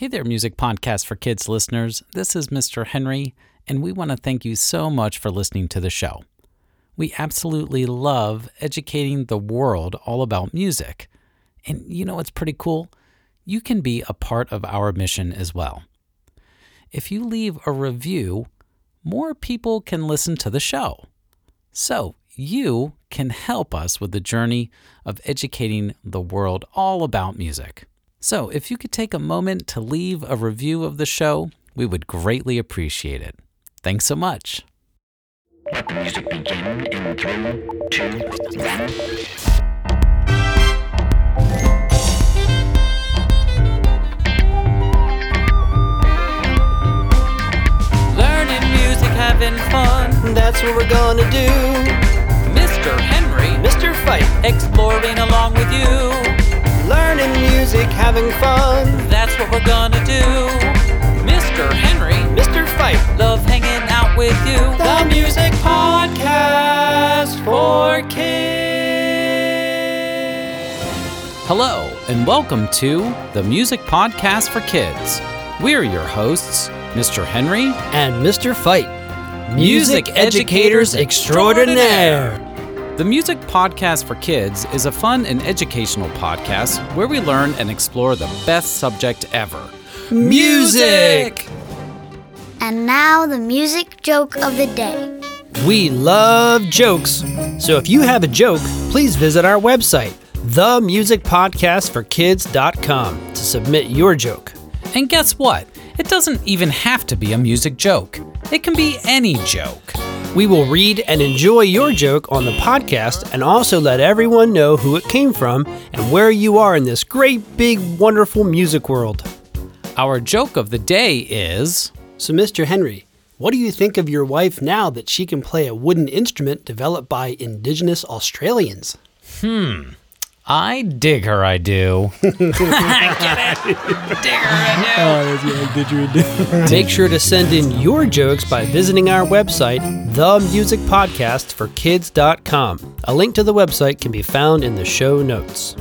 Hey there, Music Podcast for Kids listeners. This is Mr. Henry, and we want to thank you so much for listening to the show. We absolutely love educating the world all about music. And you know what's pretty cool? You can be a part of our mission as well. If you leave a review, more people can listen to the show. So you can help us with the journey of educating the world all about music. So, if you could take a moment to leave a review of the show, we would greatly appreciate it. Thanks so much. Let the music begin in three, two, one. Learning music, having fun. That's what we're gonna do. Mr. Henry, Mr. Fite, exploring along with you. learning music, having fun. That's what we're gonna do. Mr. Henry, Mr. Fite, love hanging out with you. the music podcast for kids. Hello, and welcome to the Music Podcast for Kids. We're your hosts, Mr. Henry And Mr. Fite, Music educators extraordinaire. The Music Podcast for Kids is a fun and educational podcast where we learn and explore the best subject ever music. And now the music joke of the day. We love jokes. So if you have a joke, please visit our website, themusicpodcastforkids.com, to submit your joke. And guess what? It doesn't even have to be a music joke, it can be any joke. We will read and enjoy your joke on the podcast and also let everyone know who it came from and where you are in this great, big, wonderful music world. Our joke of the day is So, Mr. Henry, what do you think of your wife now that she can play a wooden instrument developed by indigenous Australians? Hmm. I dig her, I do. I get it? Dig her, I do. Make sure to send in your jokes by visiting our website, themusicpodcastforkids.com. A link to the website can be found in the show notes.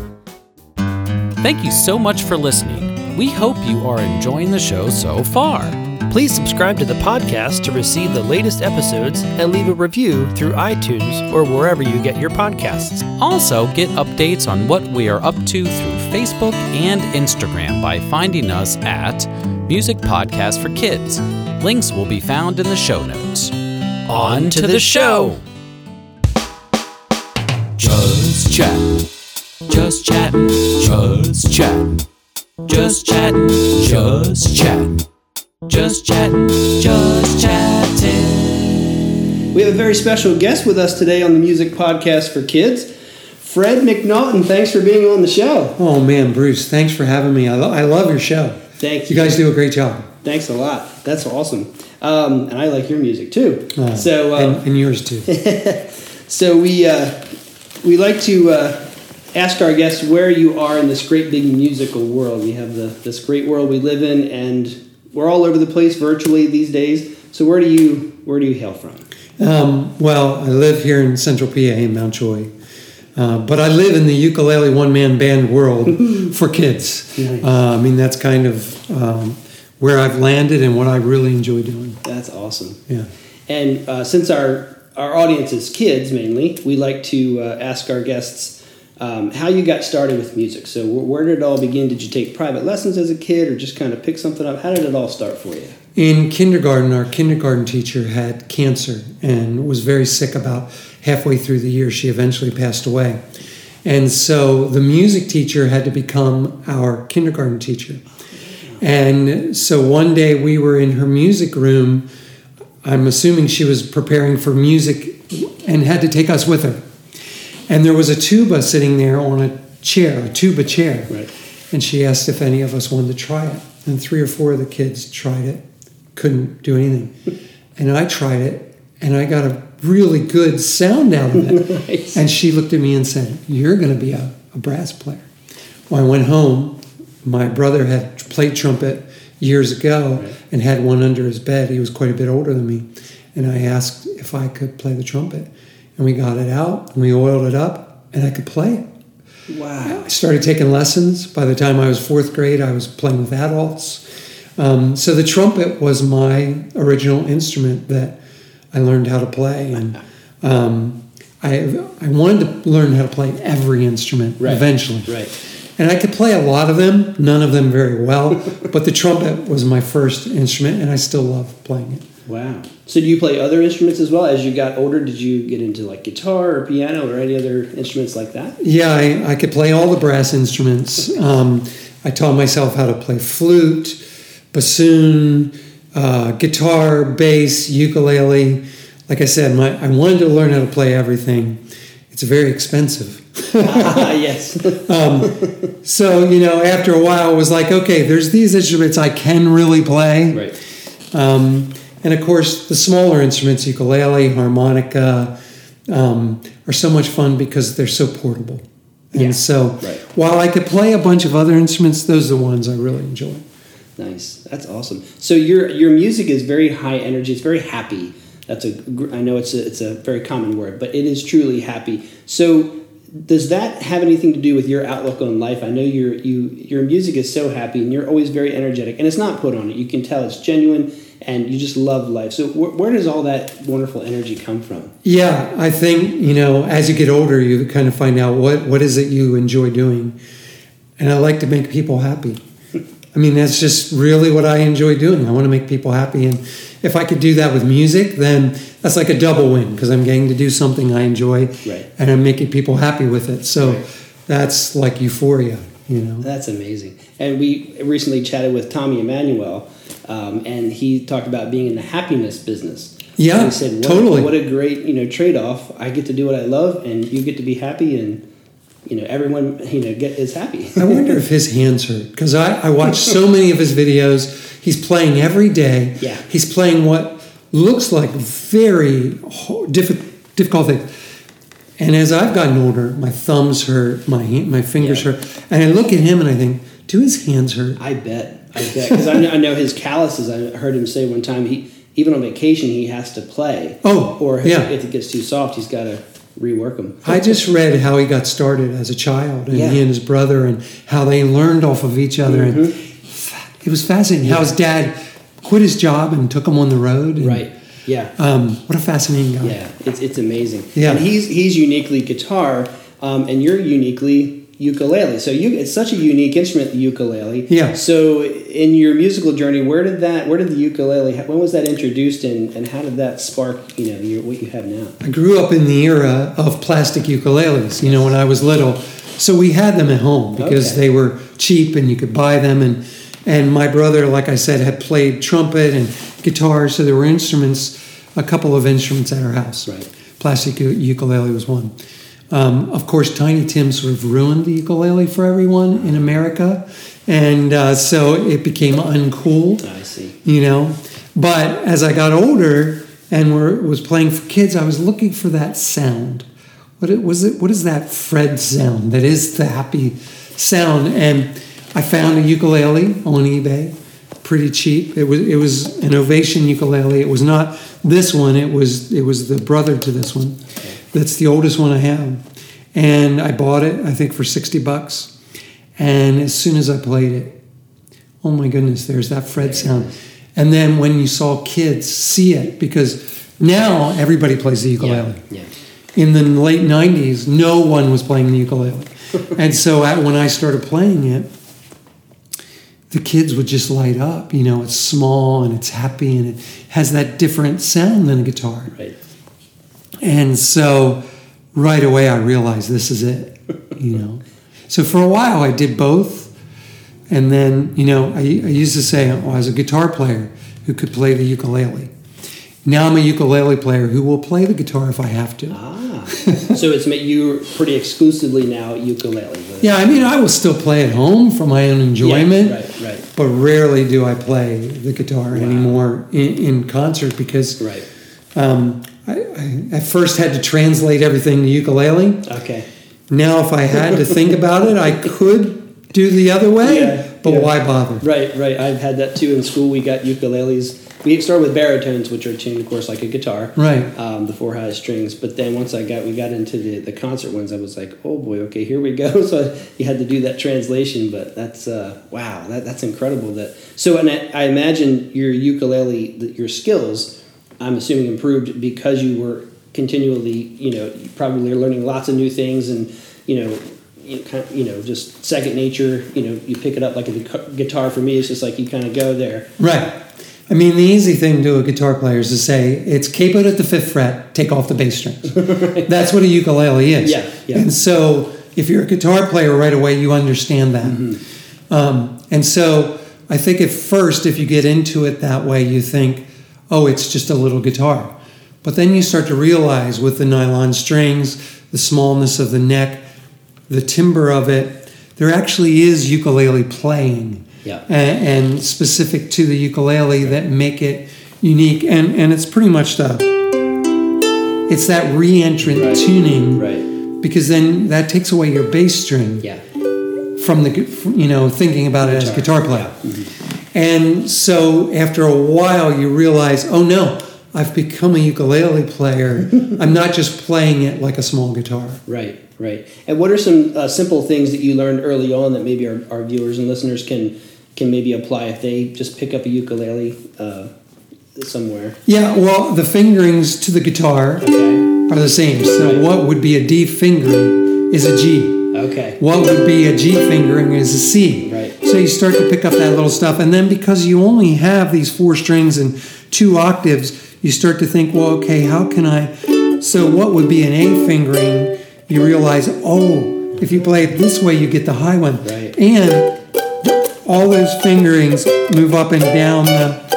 Thank you so much for listening. We hope you are enjoying the show so far. Please subscribe to the podcast to receive the latest episodes and leave a review through iTunes or wherever you get your podcasts. Also, get updates on what we are up to through Facebook and Instagram by finding us at Music Podcast for Kids. Links will be found in the show notes. On to the show! Just chat. just chatting, just chatting, just chatting, just chatting, just chatting, just chatting. We have a very special guest with us today on the Music Podcast for Kids. Fred McNaughton, thanks for being on the show. Oh man, Bruce, thanks for having me. I, lo- I love your show. Thank You guys do a great job. Thanks a lot. That's awesome. Um, and I like your music too. Uh, so, uh, and, and yours too. so we uh, we like to uh, ask our guests where you are in this great big musical world. We have the this great world we live in, and we're all over the place virtually these days. So where do you where do you hail from? Um, well, I live here in Central PA in Mount Joy, uh, but I live in the ukulele one man band world for kids. Nice. Uh, I mean, that's kind of um, where I've landed and what I really enjoy doing. That's awesome. Yeah. And uh, since our our audience is kids mainly, we like to uh, ask our guests um, how you got started with music. So wh- where did it all begin? Did you take private lessons as a kid, or just kind of pick something up? How did it all start for you? In kindergarten, our kindergarten teacher had cancer and was very sick about halfway through the year. She eventually passed away. And so the music teacher had to become our kindergarten teacher. And so one day we were in her music room. I'm assuming she was preparing for music and had to take us with her. And there was a tuba sitting there on a chair, a tuba chair. Right. And she asked if any of us wanted to try it. And three or four of the kids tried it, couldn't do anything. And I tried it, and I got a really good sound out of it. Nice. And she looked at me and said, You're going to be a, a brass player. Well, I went home. My brother had played trumpet years ago and had one under his bed. He was quite a bit older than me. And I asked if I could play the trumpet. And we got it out and we oiled it up and I could play it. Wow. I started taking lessons. By the time I was fourth grade, I was playing with adults. Um, so the trumpet was my original instrument that I learned how to play, and um, I I wanted to learn how to play every instrument Right. eventually. Right. And I could play a lot of them, none of them very well, but the trumpet was my first instrument, and I still love playing it. Wow. So do you play other instruments as well? As you got older, did you get into like guitar or piano or any other instruments like that? Yeah, I, I could play all the brass instruments. Um, I taught myself how to play flute, bassoon, uh, guitar, bass, ukulele. Like I said, my, I wanted to learn how to play everything. It's very expensive. ah, yes. So, you know, after a while, it was like, okay, there's these instruments I can really play. right. Um, and of course, the smaller instruments, ukulele, harmonica, um, are so much fun because they're so portable. And Yeah, so, right. while I could play a bunch of other instruments, those are the ones I really enjoy. Nice. That's awesome. So your your music is very high energy. It's very happy. That's a. I know it's a, it's a very common word, but it is truly happy. So does that have anything to do with your outlook on life? I know your you your music is so happy and you're always very energetic, and it's not put on it. You can tell it's genuine, and you just love life. So wh- where does all that wonderful energy come from? Yeah, I think, you know, as you get older, you kind of find out what, what is it you enjoy doing. And I like to make people happy. I mean, that's just really what I enjoy doing. I want to make people happy. And if I could do that with music, then that's like a double win because I'm getting to do something I enjoy Right. and I'm making people happy with it. So Right. that's like euphoria, you know. That's amazing. And we recently chatted with Tommy Emmanuel, um, and he talked about being in the happiness business. Yeah, And he said, what, totally. What a great you know trade off. I get to do what I love, and you get to be happy, and you know everyone you know get is happy. I wonder if his hands hurt because I, I watch so many of his videos. He's playing every day. Yeah. He's playing what looks like very ho- diffi- difficult things. And as I've gotten older, my thumbs hurt, my my fingers Yeah. hurt, and I look at him and I think, do his hands hurt? I bet. I bet because I, know- I know his calluses. I heard him say one time he even on vacation he has to play. Oh, or if, yeah. if it gets too soft, he's got to rework them. I just read how he got started as a child, and Yeah. he and his brother, and how they learned off of each other. Mm-hmm. it was fascinating how his dad quit his job and took him on the road. and, right. Yeah. Um, what a fascinating guy. Yeah, it's, it's amazing. Yeah. and he's he's uniquely guitar, um, and you're uniquely ukulele. So you it's such a unique instrument, the ukulele. Yeah. So in your musical journey, where did that where did the ukulele when was that introduced, and, and how did that spark you know your, what you have now? I grew up in the era of plastic ukuleles, you know, when I was little. So we had them at home because Okay. they were cheap and you could buy them. And, and my brother, like I said, had played trumpet and guitar. So there were instruments, a couple of instruments at our house. Right. Plastic ukulele was one. Um, of course, Tiny Tim sort of ruined the ukulele for everyone in America. And uh, so it became uncool I see. you know. But as I got older and were, was playing for kids, I was looking for that sound. What it, was it? What is that Fred sound? That is the happy sound. And I found a ukulele on eBay, pretty cheap. It was it was an Ovation ukulele. It was not this one. It was it was the brother to this one. That's the oldest one I have. And I bought it, I think, for sixty bucks. And as soon as I played it, oh my goodness, there's that Fred sound. And then when you saw kids see it, because now everybody plays the ukulele. Yeah. In the late 90s, no one was playing the ukulele. and so when I started playing it, the kids would just light up. You know, it's small and it's happy and it has that different sound than a guitar. Right. And so right away I realized this is it, you know. So for a while I did both. And then, you know, I, I used to say oh, I was a guitar player who could play the ukulele. Now I'm a ukulele player who will play the guitar if I have to. Ah. so it's made you pretty exclusively now ukulele. Yeah, I mean, I will still play at home for my own enjoyment, right, right. but rarely do I play the guitar anymore in, in concert because Right. um, I, I at first had to translate everything to ukulele. Okay. Now, if I had to think about it, I could do the other way, Yeah, but yeah. why bother? Right, right. I've had that too in school. We got ukuleles we started with baritones, which are tuned, of course, like a guitar. Right. Um, the four highest strings. But then once I got we got into the, the concert ones, I was like, oh boy, okay, here we go. So you had to do that translation. But that's uh, wow, that, that's incredible. That so, and I, I imagine your ukulele, your skills, I'm assuming improved because you were continually, you know, probably learning lots of new things and you know. You kind of, you know, just second nature. You know, you pick it up like a guitar. For me, it's just like you kind of go there. Right. I mean, the easy thing to a guitar player is to say it's capoed at the fifth fret, take off the bass strings. That's what a ukulele is. Yeah, yeah. And so, if you're a guitar player right away, you understand that. Mm-hmm. Um, and so, I think at first, if you get into it that way, you think, oh, it's just a little guitar. But then you start to realize with the nylon strings, the smallness of the neck, the timbre of it, there actually is ukulele playing Yeah. a- and, specific to the ukulele that make it unique. And, and it's pretty much the it's that re-entrant Right. tuning Right. because then that takes away your bass string Yeah. from the you know thinking about it as a guitar player. Mm-hmm. And so after a while, you realize, oh no, I've become a ukulele player. I'm not just playing it like a small guitar. Right, right. And what are some uh, simple things that you learned early on that maybe our, our viewers and listeners can can maybe apply if they just pick up a ukulele uh, somewhere? Yeah, well, the fingerings to the guitar Okay. are the same. So Right. what would be a D fingering is a G. Okay. What would be a G fingering is a C. So you start to pick up that little stuff, and then because you only have these four strings and two octaves, you start to think, well, okay, how can I? So what would be an A fingering? You realize, oh, if you play it this way, you get the high one, Right. and all those fingerings move up and down the.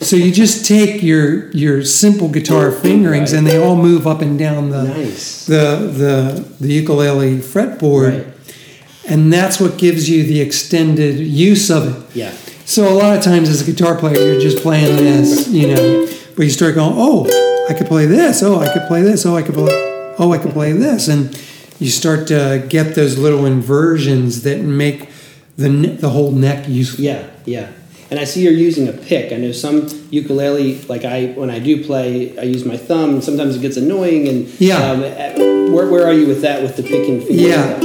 So you just take your your simple guitar fingerings, Right. and they all move up and down the Nice. the the the ukulele fretboard, Right. And that's what gives you the extended use of it. Yeah. So a lot of times as a guitar player, you're just playing this, you know, but you start going, oh, I could play this, oh, I could play this, oh, I could play, oh, I could play this, and you start to get those little inversions that make the ne- the whole neck useful. Yeah, yeah. And I see you're using a pick. I know some ukulele, like I, when I do play, I use my thumb. Sometimes it gets annoying. And Yeah. um, uh, where, where are you with that? With the picking? Yeah,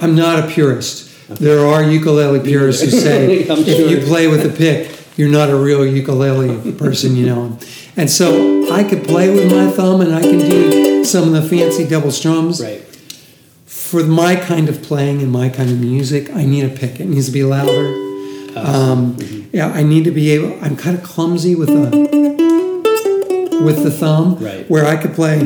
I'm not a purist. There are ukulele purists who say if you play with a pick, you're not a real ukulele person, you know. And so I could play with my thumb and I can do some of the fancy double strums. Right. For my kind of playing and my kind of music, I need a pick. It needs to be louder. Um, yeah, I need to be able. I'm kind of clumsy with the with the thumb, Right. where I could play.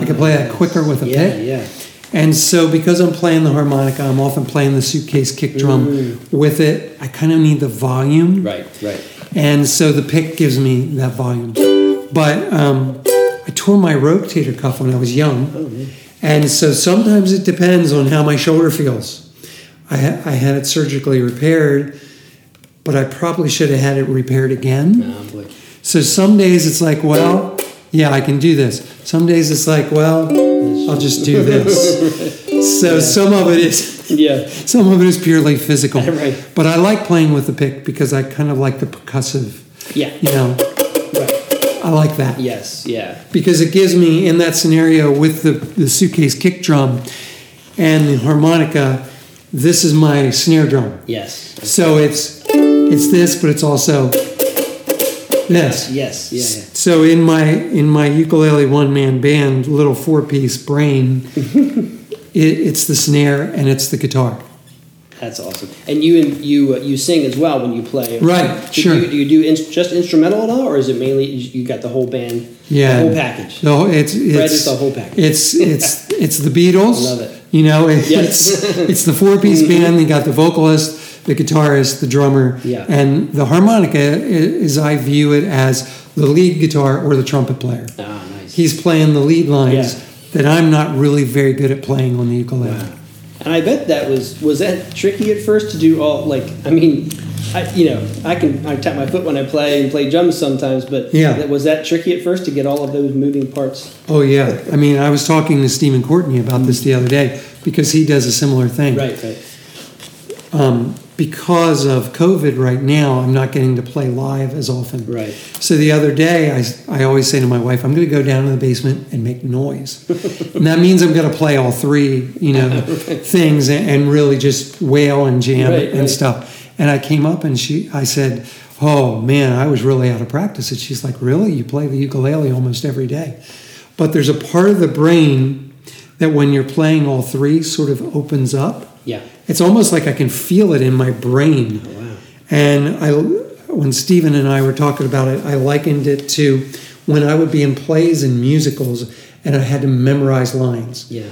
I could play that quicker with a Yeah, pick. yeah. And so, because I'm playing the harmonica, I'm often playing the suitcase kick drum Mm. with it. I kind of need the volume, Right, right. and so the pick gives me that volume. But um, I tore my rotator cuff when I was young, and so sometimes it depends on how my shoulder feels. I, ha- I had it surgically repaired, but I probably should have had it repaired again. Oh. So some days it's like, well, yeah, I can do this. Some days it's like, well, I'll just do this. So some of it is Yeah. some of it is purely physical. Right. But I like playing with the pick because I kind of like the percussive, Yeah. you know. Right. I like that. Yes, yeah. Because it gives me in that scenario with the, the suitcase kick drum and the harmonica, this is my snare drum. Yes. So it's it's this, but it's also this. Yes, yeah, yeah. So in my in my ukulele one man band, little four piece brain, it, it's the snare and it's the guitar. That's awesome. And you and you uh, you sing as well when you play. Right, Do sure. You, do you do in, just instrumental at all, or is it mainly you got the whole band? Yeah, The whole package. No, it's it's Fred is the whole package. It's it's it's the Beatles. I love it. You know, it's Yes. Mm-hmm. it's the four piece band. You got the vocalist, the guitarist, the drummer, Yeah. and the harmonica. Is I view it as the lead guitar or the trumpet player. Ah, nice. He's playing the lead lines Yeah. that I'm not really very good at playing on the ukulele. And I bet that was was that tricky at first to do all like I mean, I you know I can I tap my foot when I play and play drums sometimes, but Yeah. that- was that tricky at first to get all of those moving parts? Oh yeah, I mean, I was talking to Stephen Courtney about this the other day because he does a similar thing. Right, right. Um, because of COVID right now, I'm not getting to play live as often. Right. So the other day, I, I always say to my wife, I'm going to go down to the basement and make noise. and that means I'm going to play all three, you know, things and, and really just wail and jam Right, and right. stuff. And I came up and she, I said, oh man, I was really out of practice. And she's like, really? You play the ukulele almost every day. But there's a part of the brain that when you're playing all three sort of opens up Yeah. It's almost like I can feel it in my brain. Oh, wow. And I, when Stephen and I were talking about it, I likened it to when I would be in plays and musicals and I had to memorize lines. Yeah.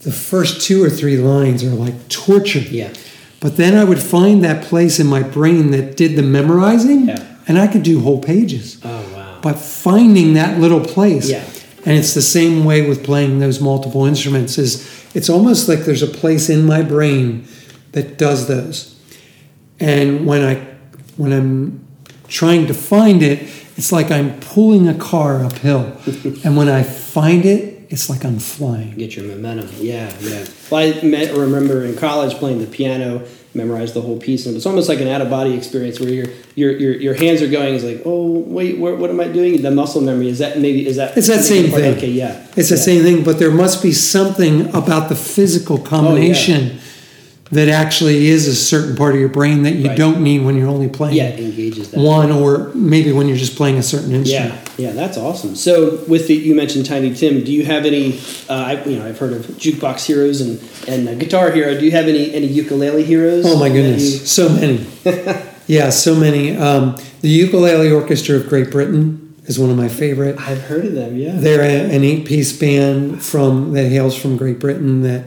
The first two or three lines are like torture. Yeah. But then I would find that place in my brain that did the memorizing, Yeah. and I could do whole pages. Oh wow. But finding that little place, Yeah. And it's the same way with playing those multiple instruments. Is it's almost like there's a place in my brain that does those, and when I when I'm trying to find it, it's like I'm pulling a car uphill, and when I find it, it's like I'm flying. Get your momentum. Yeah, yeah. Well, I me- remember in college playing the piano, memorized the whole piece, and it's almost like an out of body experience where your your your your hands are going. It's like, oh wait, where, what am I doing? The muscle memory is that maybe is that It's that same part- thing. Okay, yeah. It's the same thing, but there must be something about the physical oh, combination that actually is a certain part of your brain that you Right. don't need when you're only playing Yeah, it engages that. one or maybe when you're just playing a certain instrument. Yeah, yeah, that's awesome. So, with the you mentioned Tiny Tim, do you have any? Uh, I, you know, I've heard of jukebox heroes and and uh, guitar hero. Do you have any any ukulele heroes? Oh my goodness, you- so many. yeah, so many. Um, the Ukulele Orchestra of Great Britain is one of my favorite. I've heard of them. Yeah. They're a, an eight-piece band from that hails from Great Britain that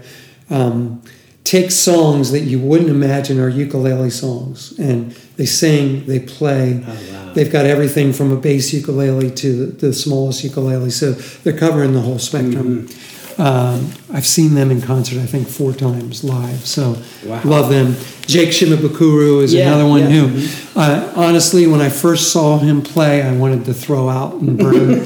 um, takes songs that you wouldn't imagine are ukulele songs, and they sing, they play. Oh, wow. They've got everything from a bass ukulele to the, the smallest ukulele, so they're covering the whole spectrum. Mm-hmm. Um, I've seen them in concert, I think, four times live, so Wow. love them. Jake Shimabukuro is Yeah, another one yeah. who, uh, honestly, when I first saw him play, I wanted to throw out and burn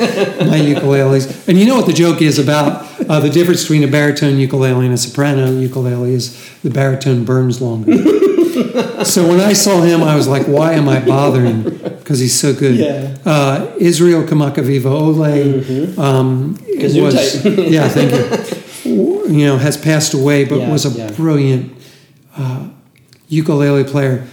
my ukuleles. And you know what the joke is about uh, the difference between a baritone ukulele and a soprano ukulele is the baritone burns longer. so when I saw him, I was like, why am I bothering? Because he's so good. Yeah. Uh, Israel Kamakawiwo'ole um, Gesundheit. was, yeah, thank you. You know, has passed away, but Yeah, was a yeah. brilliant uh, ukulele player,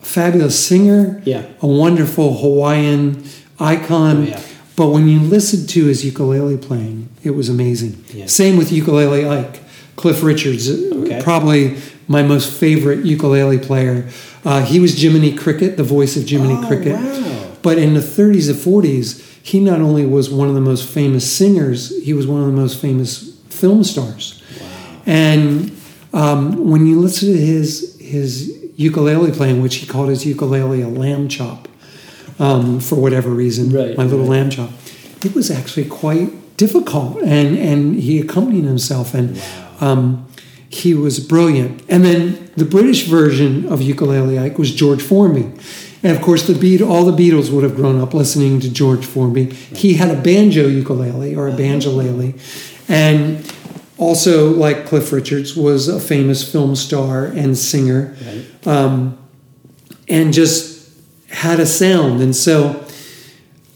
fabulous singer, Yeah. a wonderful Hawaiian icon. Oh, yeah. But when you listened to his ukulele playing, it was amazing. Yeah. Same with ukulele Ike, Cliff Richards, uh, Okay. probably my most favorite ukulele player. Uh, he was Jiminy Cricket, the voice of Jiminy Oh, Cricket. wow. But in the 30s and 40s, he not only was one of the most famous singers, he was one of the most famous film stars. Wow. And um, when you listen to his his ukulele playing, which he called his ukulele a lamb chop, um, for whatever reason, Right, my little right. lamb chop, it was actually quite difficult, and and he accompanied himself, and um, he was brilliant. And then the British version of ukulele Ike was George Formby. And of course, the Beat, all the Beatles would have grown up listening to George Formby. He had a banjo ukulele or a banjolele, and also, like Cliff Richards, was a famous film star and singer, um, and just had a sound. And so,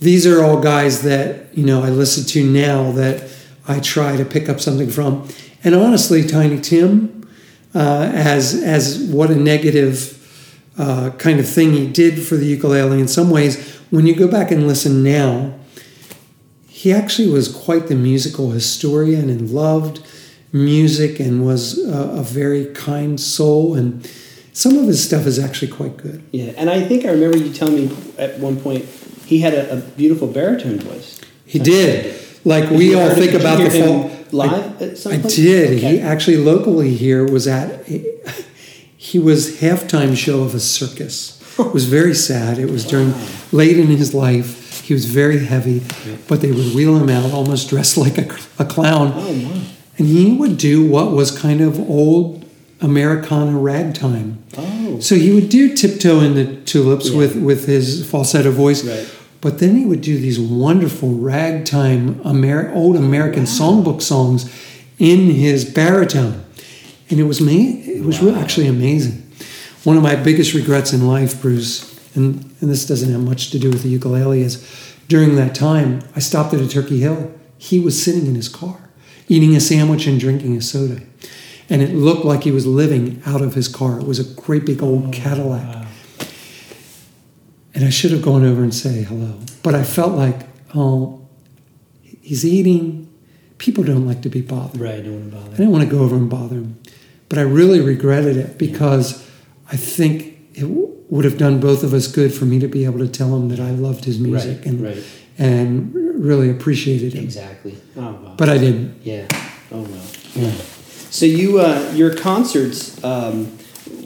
these are all guys that you know I listen to now that I try to pick up something from. And honestly, Tiny Tim, uh, as as what a negative uh, kind of thing he did for the ukulele in some ways. When you go back and listen now, he actually was quite the musical historian and loved music and was a, a very kind soul. And some of his stuff is actually quite good. Yeah, and I think I remember you telling me at one point he had a, a beautiful baritone voice. He did. Like we all think about the fall. live at some I did. Okay. He actually locally here was at. He was halftime show of a circus. It was very sad. It was during late in his life. He was very heavy, but they would wheel him out almost dressed like a, a clown. Oh my! And he would do what was kind of old Americana ragtime. Oh, So he would do tiptoe in the tulips Yeah. with, with his falsetto voice. Right. But then he would do these wonderful ragtime Amer- old American songbook songs in his baritone. And it was ma- it was really actually amazing. one of my biggest regrets in life, Bruce, and, and this doesn't have much to do with the ukulele, is during that time, I stopped at a Turkey Hill. He was sitting in his car, eating a sandwich and drinking a soda. And it looked like he was living out of his car. It was a great big old oh, Cadillac. And I should have gone over and say hello. But I felt like, oh, he's eating. People don't like to be bothered. Right, don't want to bother. I didn't want to go over and bother him. But I really regretted it because I think it w- would have done both of us good for me to be able to tell him that I loved his music Right, and right. and really appreciated him. Exactly. Oh, well. But I didn't. yeah. Oh, well. So you, uh, your concerts, um,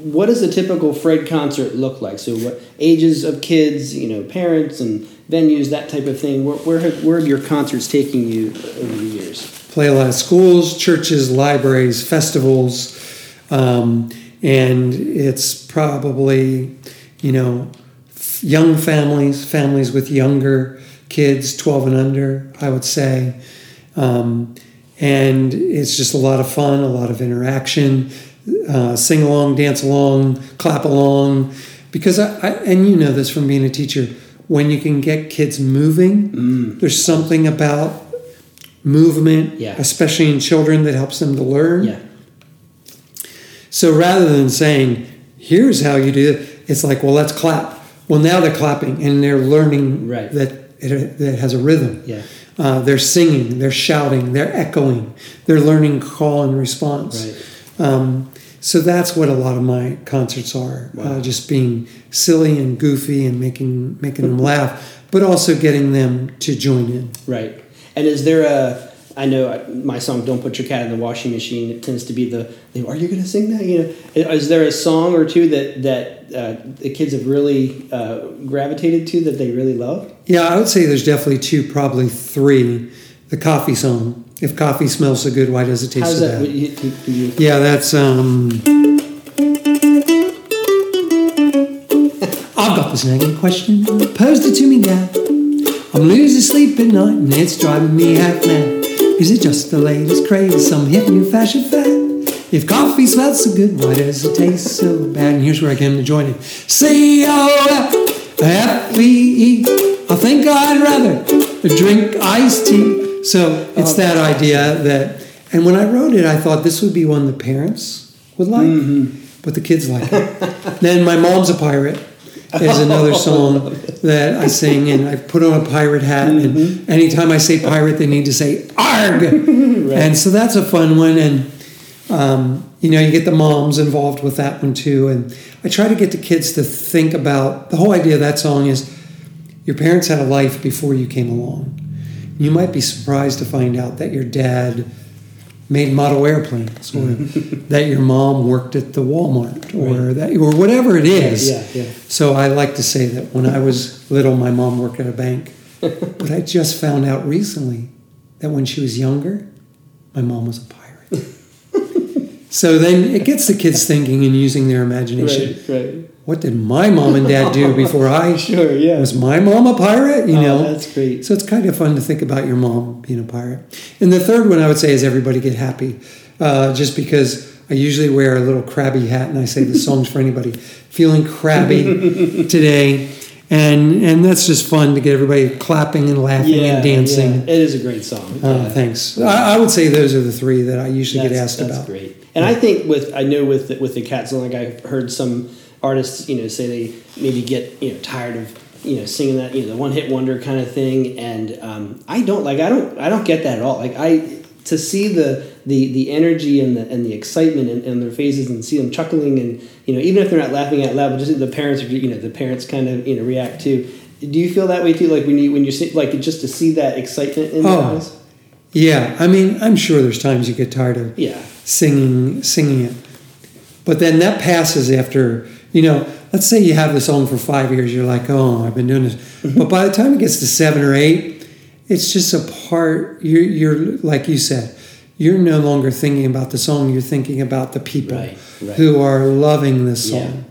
what does a typical Fred concert look like? So what ages of kids, you know, parents and venues, that type of thing. Where, where, have, where have your concerts taken you over the years? Play a lot of schools, churches, libraries, festivals, um, and it's probably you know young families, families with younger kids, twelve and under. I would say. Um, and it's just a lot of fun, a lot of interaction, uh, sing along, dance along, clap along. Because I, I, and you know this from being a teacher, when you can get kids moving, there's something about movement, Yeah. especially in children, that helps them to learn. Yeah. So rather than saying, here's how you do it, it's like, well, let's clap. Well, now they're clapping and they're learning Right. that it, that it has a rhythm. Yeah. Uh, they're singing, they're shouting, they're echoing, they're learning call and response. Right. Um, so that's what a lot of my concerts are, uh, just being silly and goofy and making making them laugh, but also getting them to join in. Right. And is there a? I know my song "Don't Put Your Cat in the Washing Machine." It tends to be the. Are you going to sing that? You know, is there a song or two that that uh, the kids have really uh, gravitated to that they really love? Yeah, I would say there's definitely two, probably three. The coffee song. If coffee smells so good, why does it taste How's so that? bad? you- you- Yeah, that's um. I've got this nagging question. Posed it to me, now. I'm losing sleep at night and it's driving me half mad. Is it just the latest craze, some hip new fashion fad? If coffee smells so good, why does it taste so bad? And here's where I came to join in. C O F E E. I think I'd rather drink iced tea. So it's oh. that idea that, and when I wrote it, I thought this would be one the parents would like, mm-hmm. but the kids like it. then My Mom's a Pirate is another song that I sing, and I put on a pirate hat. And anytime I say pirate, they need to say "arg," and so that's a fun one. And um, you know, you get the moms involved with that one too. And I try to get the kids to think about the whole idea of that song is your parents had a life before you came along. You might be surprised to find out that your dad made model airplanes, or that your mom worked at the Walmart, or that, or whatever it is. Yeah, yeah. So I like to say that when I was little, my mom worked at a bank, but I just found out recently that when she was younger, my mom was a pirate. so then it gets the kids thinking and using their imagination. Right. Right. What did my mom and dad do before I Sure. Yeah. was my mom a pirate? You Oh, know, that's great. So it's kind of fun to think about your mom being a pirate. And the third one I would say is everybody get happy, uh, just because I usually wear a little crabby hat and I say the songs for anybody feeling crabby today, and and that's just fun to get everybody clapping and laughing Yeah. and dancing. yeah. It is a great song. Uh, Yeah. thanks. I, I would say those are the three that I usually get asked that's about. great. And I think with I know with the, with the cat song, like I've heard some artists, you know, say they maybe get you know tired of you know singing that you know the one hit wonder kind of thing, and um, I don't like I don't I don't get that at all. Like I to see the the the energy and the and the excitement in, in their faces and see them chuckling and you know even if they're not laughing out loud, but just the parents are you know the parents kind of you know react too. Do you feel that way too? Like when you when you see like just to see that excitement in their Oh. eyes? Yeah, I mean, I'm sure there's times you get tired of Yeah. singing singing it. But then that passes after, you know, let's say you have the song for five years, you're like, oh, I've been doing this. Mm-hmm. But by the time it gets to seven or eight, it's just a part, you're, you're, like you said, you're no longer thinking about the song, you're thinking about the people Right, right. who are loving this Yeah. song.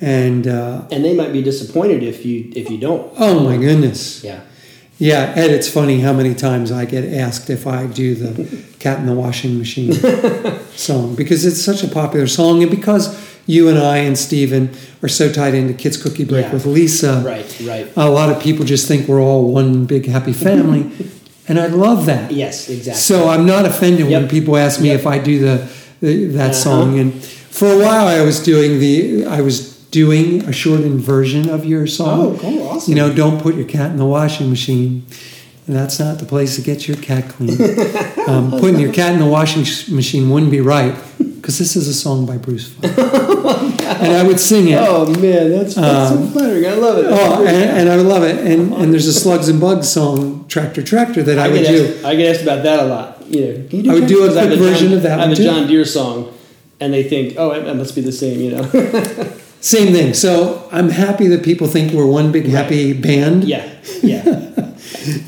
And, uh, And they might be disappointed if you if you don't. oh my goodness. Yeah. Yeah, and it's funny how many times I get asked if I do the Cat in the Washing Machine song because it's such a popular song and because you and I and Steven are so tied into Kids Cookie Break Yeah. with Lisa. Right, right. A lot of people just think we're all one big happy family, and I love that. Yes, exactly. So I'm not offended when people ask me Yep. if I do the, the that Uh-huh. song. And for a while, I was doing the I was doing a shortened version of your song. Oh, cool, awesome. You know, don't put your cat in the washing machine. That's not the place to get your cat clean. um, putting your cat in the washing sh- machine wouldn't be right because this is a song by Bruce. Funk. Oh and I would sing it. Oh man, that's, that's so um, flattering. I love it. Oh, and, and I love it. And and there's a Slugs and Bugs song, Tractor Tractor, that I, I would do. asked, I get asked about that a lot. You know, can you I would do a Because I have quick John- version of that I have a. John Deere song, and they think, oh, it, it must be the same. You know. Same thing. So I'm happy that people think we're one big happy band, yeah, yeah.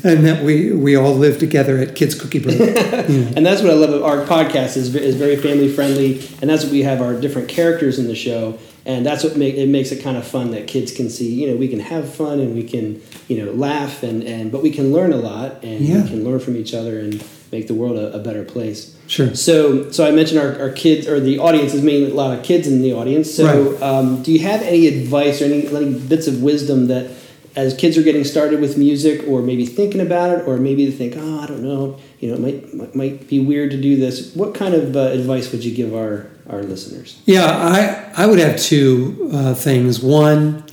and that we we all live together at Kids Cookie Break. And that's what I love. About our podcast is is very family friendly, and that's what we have our different characters in the show, and that's what make it makes it kind of fun that kids can see. You know, we can have fun and we can you know laugh and and but we can learn a lot and Yeah. we can learn from each other and make the world a, a better place. Sure. So so I mentioned our, our kids or the audience is mainly a lot of kids in the audience. So Right. um, do you have any advice or any, any bits of wisdom that as kids are getting started with music or maybe thinking about it or maybe they think oh i don't know you know it might might, be weird to do this what kind of uh, advice would you give our our listeners Yeah, I I would have two uh, things. One,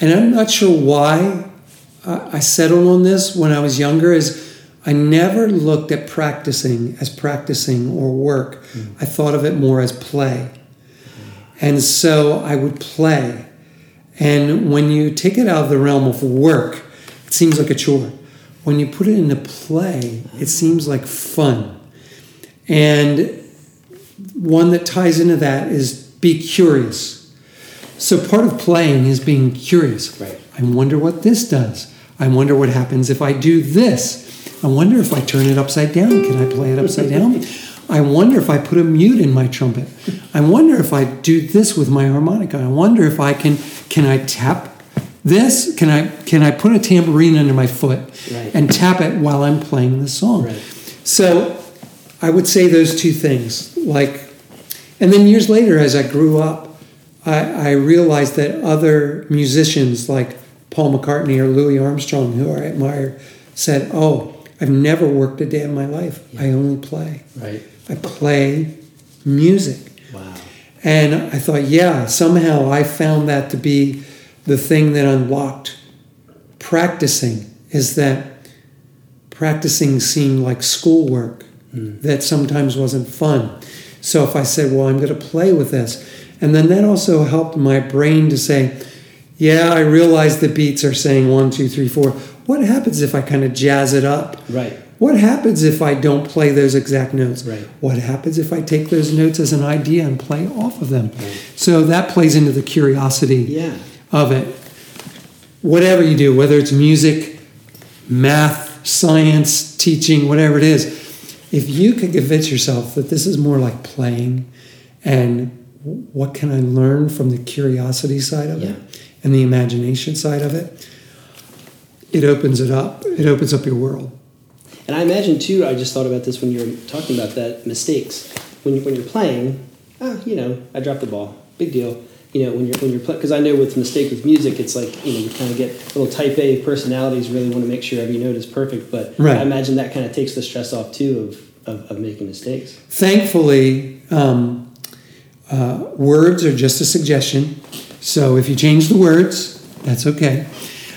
and I'm not sure why I I settled on this when I was younger. Is I never looked at practicing as practicing or work. I thought of it more as play, and so I would play. And when you take it out of the realm of work, it seems like a chore. When you put it into play, it seems like fun. And one that ties into that is be curious. So part of playing is being curious. Right. I wonder what this does. I wonder what happens if I do this. I wonder if I turn it upside down. Can I play it upside down? I wonder if I put a mute in my trumpet. I wonder if I do this with my harmonica. I wonder if I can can I tap this? Can I can I put a tambourine under my foot Right. and tap it while I'm playing the song? Right. So I would say those two things. Like, and then years later, as I grew up, I, I realized that other musicians like Paul McCartney or Louis Armstrong, who I admire, said, "Oh, I've never worked a day in my life. I only play. right I play music." wow And I thought, yeah, somehow I found that to be the thing that unlocked practicing is that practicing seemed like schoolwork hmm. that sometimes wasn't fun. So if I said, well, I'm going to play with this, and then that also helped my brain to say, yeah, I realize the beats are saying one, two, three, four. What happens if I kind of jazz it up? right What happens if I don't play those exact notes? Right. What happens if I take those notes as an idea and play off of them? So that plays into the curiosity yeah of it. Whatever you do, whether it's music, math, science, teaching, whatever it is, if you can convince yourself that this is more like playing and what can I learn from the curiosity side of Yeah. it and the imagination side of it, it opens it up. It opens up your world. And i imagine too i just thought about this when you were talking about that mistakes when, you, when you're playing ah you know i dropped the ball big deal you know when you're when you're playing because i know with mistake with music it's like you know you kind of get little type a personalities really want to make sure every note is perfect but Right. i imagine that kind of takes the stress off too of of, of making mistakes Thankfully, um, uh, words are just a suggestion. So if you change the words, that's okay.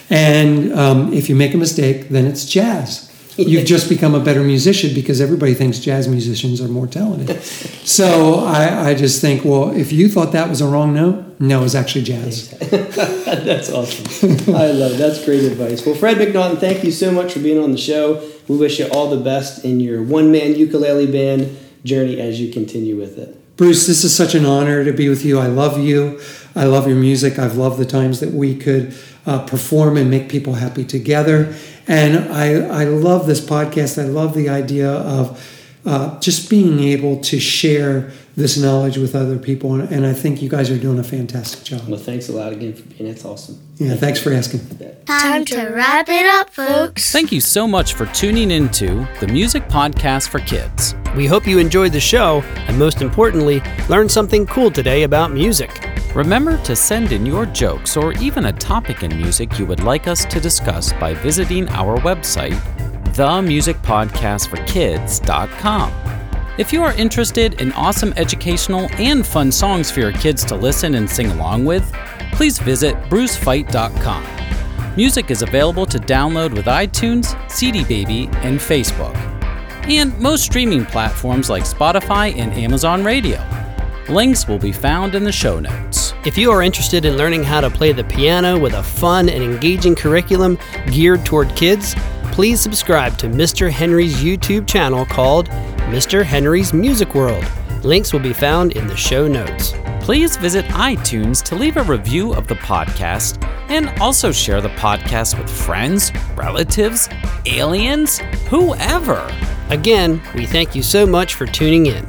And um, if you make a mistake, then it's jazz. You've just become a better musician because everybody thinks jazz musicians are more talented. So I, I just think, well, if you thought that was a wrong note, no, it's actually jazz. That's awesome. I love it. That's great advice. Well, Fred McNaughton, thank you so much for being on the show. We wish you all the best in your one man ukulele band journey as you continue with it. Bruce, this is such an honor to be with you. I love you. I love your music. I've loved the times that we could uh, perform and make people happy together. And I, I love this podcast. I love the idea of uh, just being able to share this knowledge with other people. And, and I think you guys are doing a fantastic job. Well, thanks a lot again for being. That's awesome. Yeah, thanks for asking. Time to wrap it up, folks. Thank you so much for tuning into the Music Podcast for Kids. We hope you enjoyed the show and, most importantly, learned something cool today about music. Remember to send in your jokes or even a topic in music you would like us to discuss by visiting our website, themusicpodcastforkids.com. If you are interested in awesome educational and fun songs for your kids to listen and sing along with, please visit brucefite.com. Music is available to download with iTunes, CD Baby, and Facebook, and most streaming platforms like Spotify and Amazon Radio. Links will be found in the show notes. If you are interested in learning how to play the piano with a fun and engaging curriculum geared toward kids, please subscribe to Mr. Henry's YouTube channel called Mr. Henry's Music World. Links will be found in the show notes. Please visit iTunes to leave a review of the podcast and also share the podcast with friends, relatives, aliens, whoever. Again, we thank you so much for tuning in.